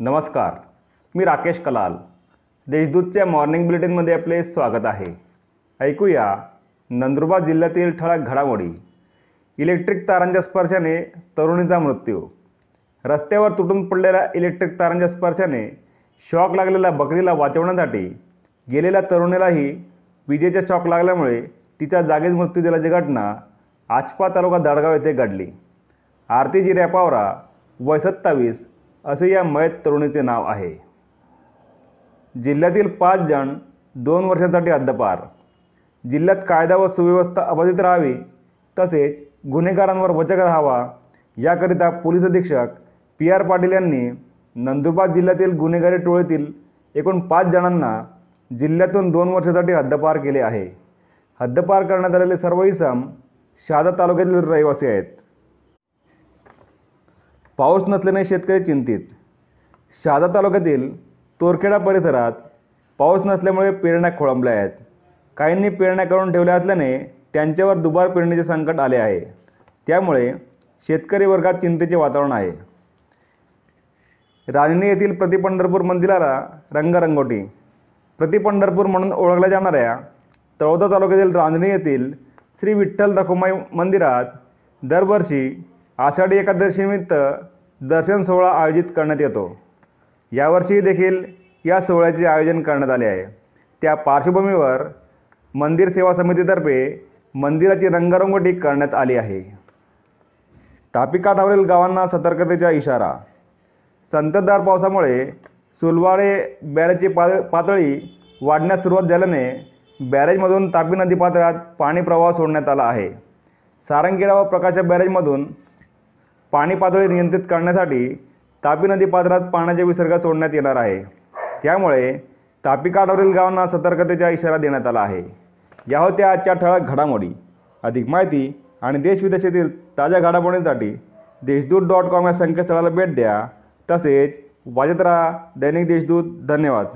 नमस्कार मी राकेश कलाल. देशदूतच्या मॉर्निंग बुलेटिनमध्ये आपले स्वागत आहे. ऐकूया नंदुरबार जिल्ह्यातील ठळक घडामोडी. इलेक्ट्रिक तारांच्या स्पर्शाने तरुणीचा मृत्यू. रस्त्यावर तुटून पडलेल्या इलेक्ट्रिक तारांच्या स्पर्शाने शॉक लागलेल्या बकरीला वाचवण्यासाठी गेलेल्या तरुणीलाही विजेचा शॉक लागल्यामुळे तिच्या जागीच मृत्यू झाल्याची घटना आचपा तालुका दडगाव येथे घडली. आरती जिऱ्या पावरा वय सत्तावीस असे या मयत तरुणीचे नाव आहे. जिल्ह्यातील पाच जण दोन वर्षांसाठी हद्दपार जिल्ह्यात कायदा व सुव्यवस्था अबाधित राहावी तसेच गुन्हेगारांवर वचक राहावा याकरिता पोलीस अधीक्षक पी आर पाटील यांनी नंदुरबार जिल्ह्यातील गुन्हेगारी टोळीतील एकूण पाच जणांना जिल्ह्यातून दोन वर्षासाठी हद्दपार केले आहे. हद्दपार करण्यात आलेले सर्व इसम शहादा तालुक्यातील रहिवासी आहेत. पाऊस नसल्याने शेतकरी चिंतित. शहादा तालुक्यातील तोरखेडा परिसरात पाऊस नसल्यामुळे पेरण्या खोळंबल्या आहेत. काहींनी पेरण्या करून ठेवल्या असल्याने त्यांच्यावर दुबार पेरणीचे संकट आले आहे. त्यामुळे शेतकरी वर्गात चिंतेचे वातावरण आहे. राजणी येथील प्रतिपंढरपूर मंदिराला रंगरंगोटी. प्रतिपंढरपूर म्हणून ओळखल्या जाणाऱ्या तळोदा तालुक्यातील रांजणी येथील श्री विठ्ठल रखुमाई मंदिरात दरवर्षी आषाढी एकादशीनिमित्त दर्शन सोहळा आयोजित करण्यात येतो. यावर्षी देखील या सोहळ्याचे आयोजन करण्यात आले आहे. त्या पार्श्वभूमीवर मंदिर सेवा समितीतर्फे मंदिराची रंगरंगोटी करण्यात आली आहे. तापी काठावरील गावांना सतर्कतेचा इशारा. संततधार पावसामुळे सुलवाडे बॅरेजची पा पातळी वाढण्यास सुरुवात झाल्याने बॅरेजमधून तापी नदी पात्रात पाणी प्रवाह सोडण्यात आला आहे. सारंगखेडा व प्रकाशा बॅरेजमधून पाणी पातळी नियंत्रित करण्यासाठी तापी नदी पात्रात पाण्याचे विसर्ग सोडण्यात येणार आहे. त्यामुळे तापी काठावरील गावांना सतर्कतेचा इशारा देण्यात आला आहे. या होत्या आजच्या ठळक घडामोडी. अधिक माहिती आणि देशविदेशातील ताज्या घडामोडींसाठी देशदूत डॉट कॉम या संकेतस्थळाला भेट द्या. तसेच वाजत राहा दैनिक देशदूत. धन्यवाद.